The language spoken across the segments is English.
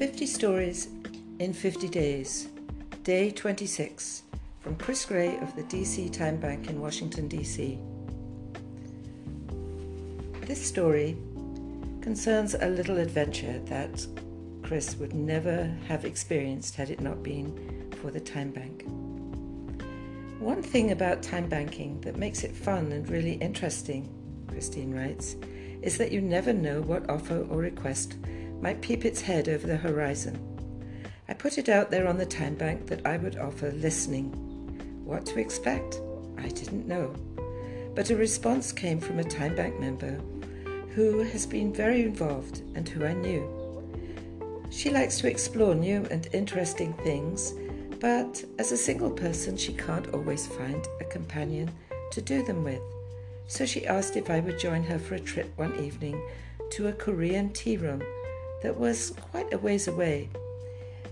50 Stories in 50 Days, Day 26, from Chris Gray of the DC Time Bank in Washington, D.C. This story concerns a little adventure that Chris would never have experienced had it not been for the time bank. One thing about time banking that makes it fun and really interesting, Christine writes, is that you never know what offer or request might peep its head over the horizon. I put it out there on the time bank that I would offer listening. What to expect? I didn't know. But a response came from a time bank member who has been very involved and who I knew. She likes to explore new and interesting things, but as a single person, she can't always find a companion to do them with. So she asked if I would join her for a trip one evening to a Korean tea room that was quite a ways away,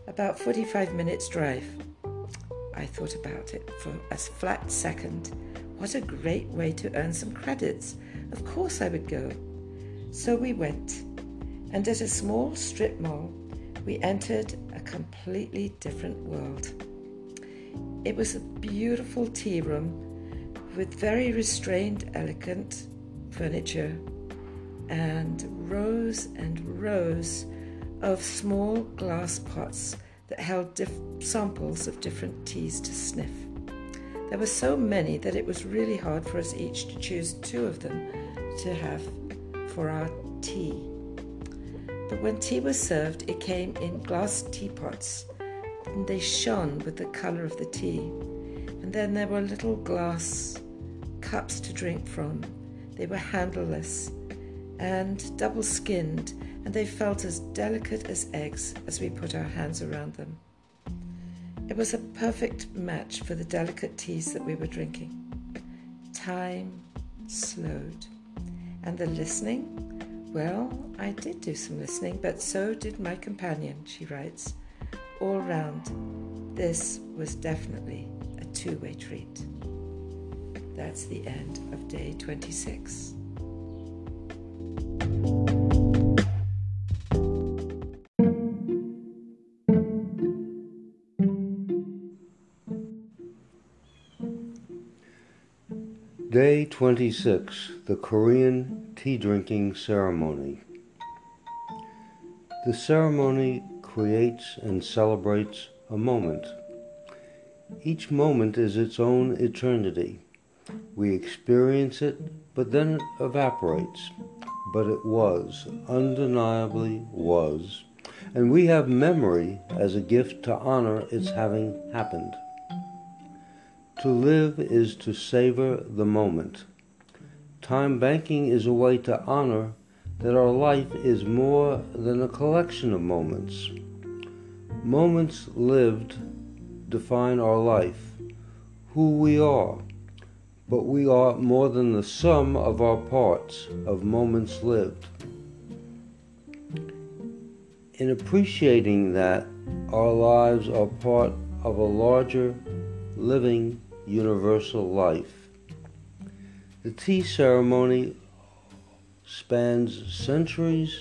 about 45 minutes' drive. I thought about it for a flat second. What a great way to earn some credits. Of course I would go. So we went, and at a small strip mall, we entered a completely different world. It was a beautiful tea room with very restrained, elegant furniture and rows and rows of small glass pots that held diff- samples of different teas to sniff. There were so many that it was really hard for us each to choose two of them to have for our tea. But when tea was served, it came in glass teapots, and they shone with the colour of the tea. And then there were little glass cups to drink from. They were handleless and double skinned, and they felt as delicate as eggs as we put our hands around them. It was a perfect match for the delicate teas that we were drinking. Time slowed. And the listening? Well, I did do some listening, but so did my companion, she writes. All round, this was definitely a two way treat. That's the end of day 26. Day 26 The Korean Tea Drinking Ceremony. The ceremony creates and celebrates a moment. Each moment is its own eternity. We experience it, but then it evaporates. But it was, undeniably was, and we have memory as a gift to honor its having happened. To live is to savor the moment. Time banking is a way to honor that our life is more than a collection of moments. Moments lived define our life, who we are, but we are more than the sum of our parts of moments lived. In appreciating that our lives are part of a larger living universal life. The tea ceremony spans centuries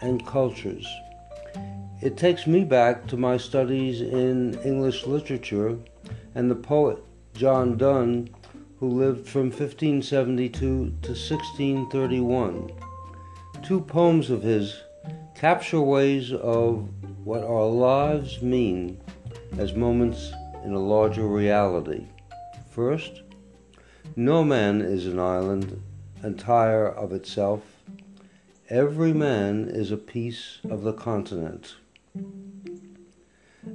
and cultures. It takes me back to my studies in English literature and the poet John Donne, who lived from 1572 to 1631. Two poems of his capture ways of what our lives mean as moments in a larger reality. First, no man is an island entire of itself. Every man is a piece of the continent.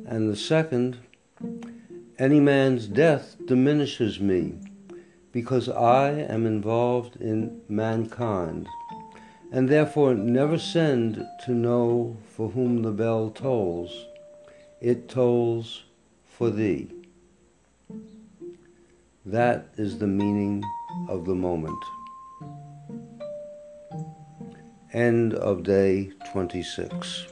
And the second, any man's death diminishes me because I am involved in mankind and therefore never send to know for whom the bell tolls. It tolls for thee. That is the meaning of the moment. End of day 26.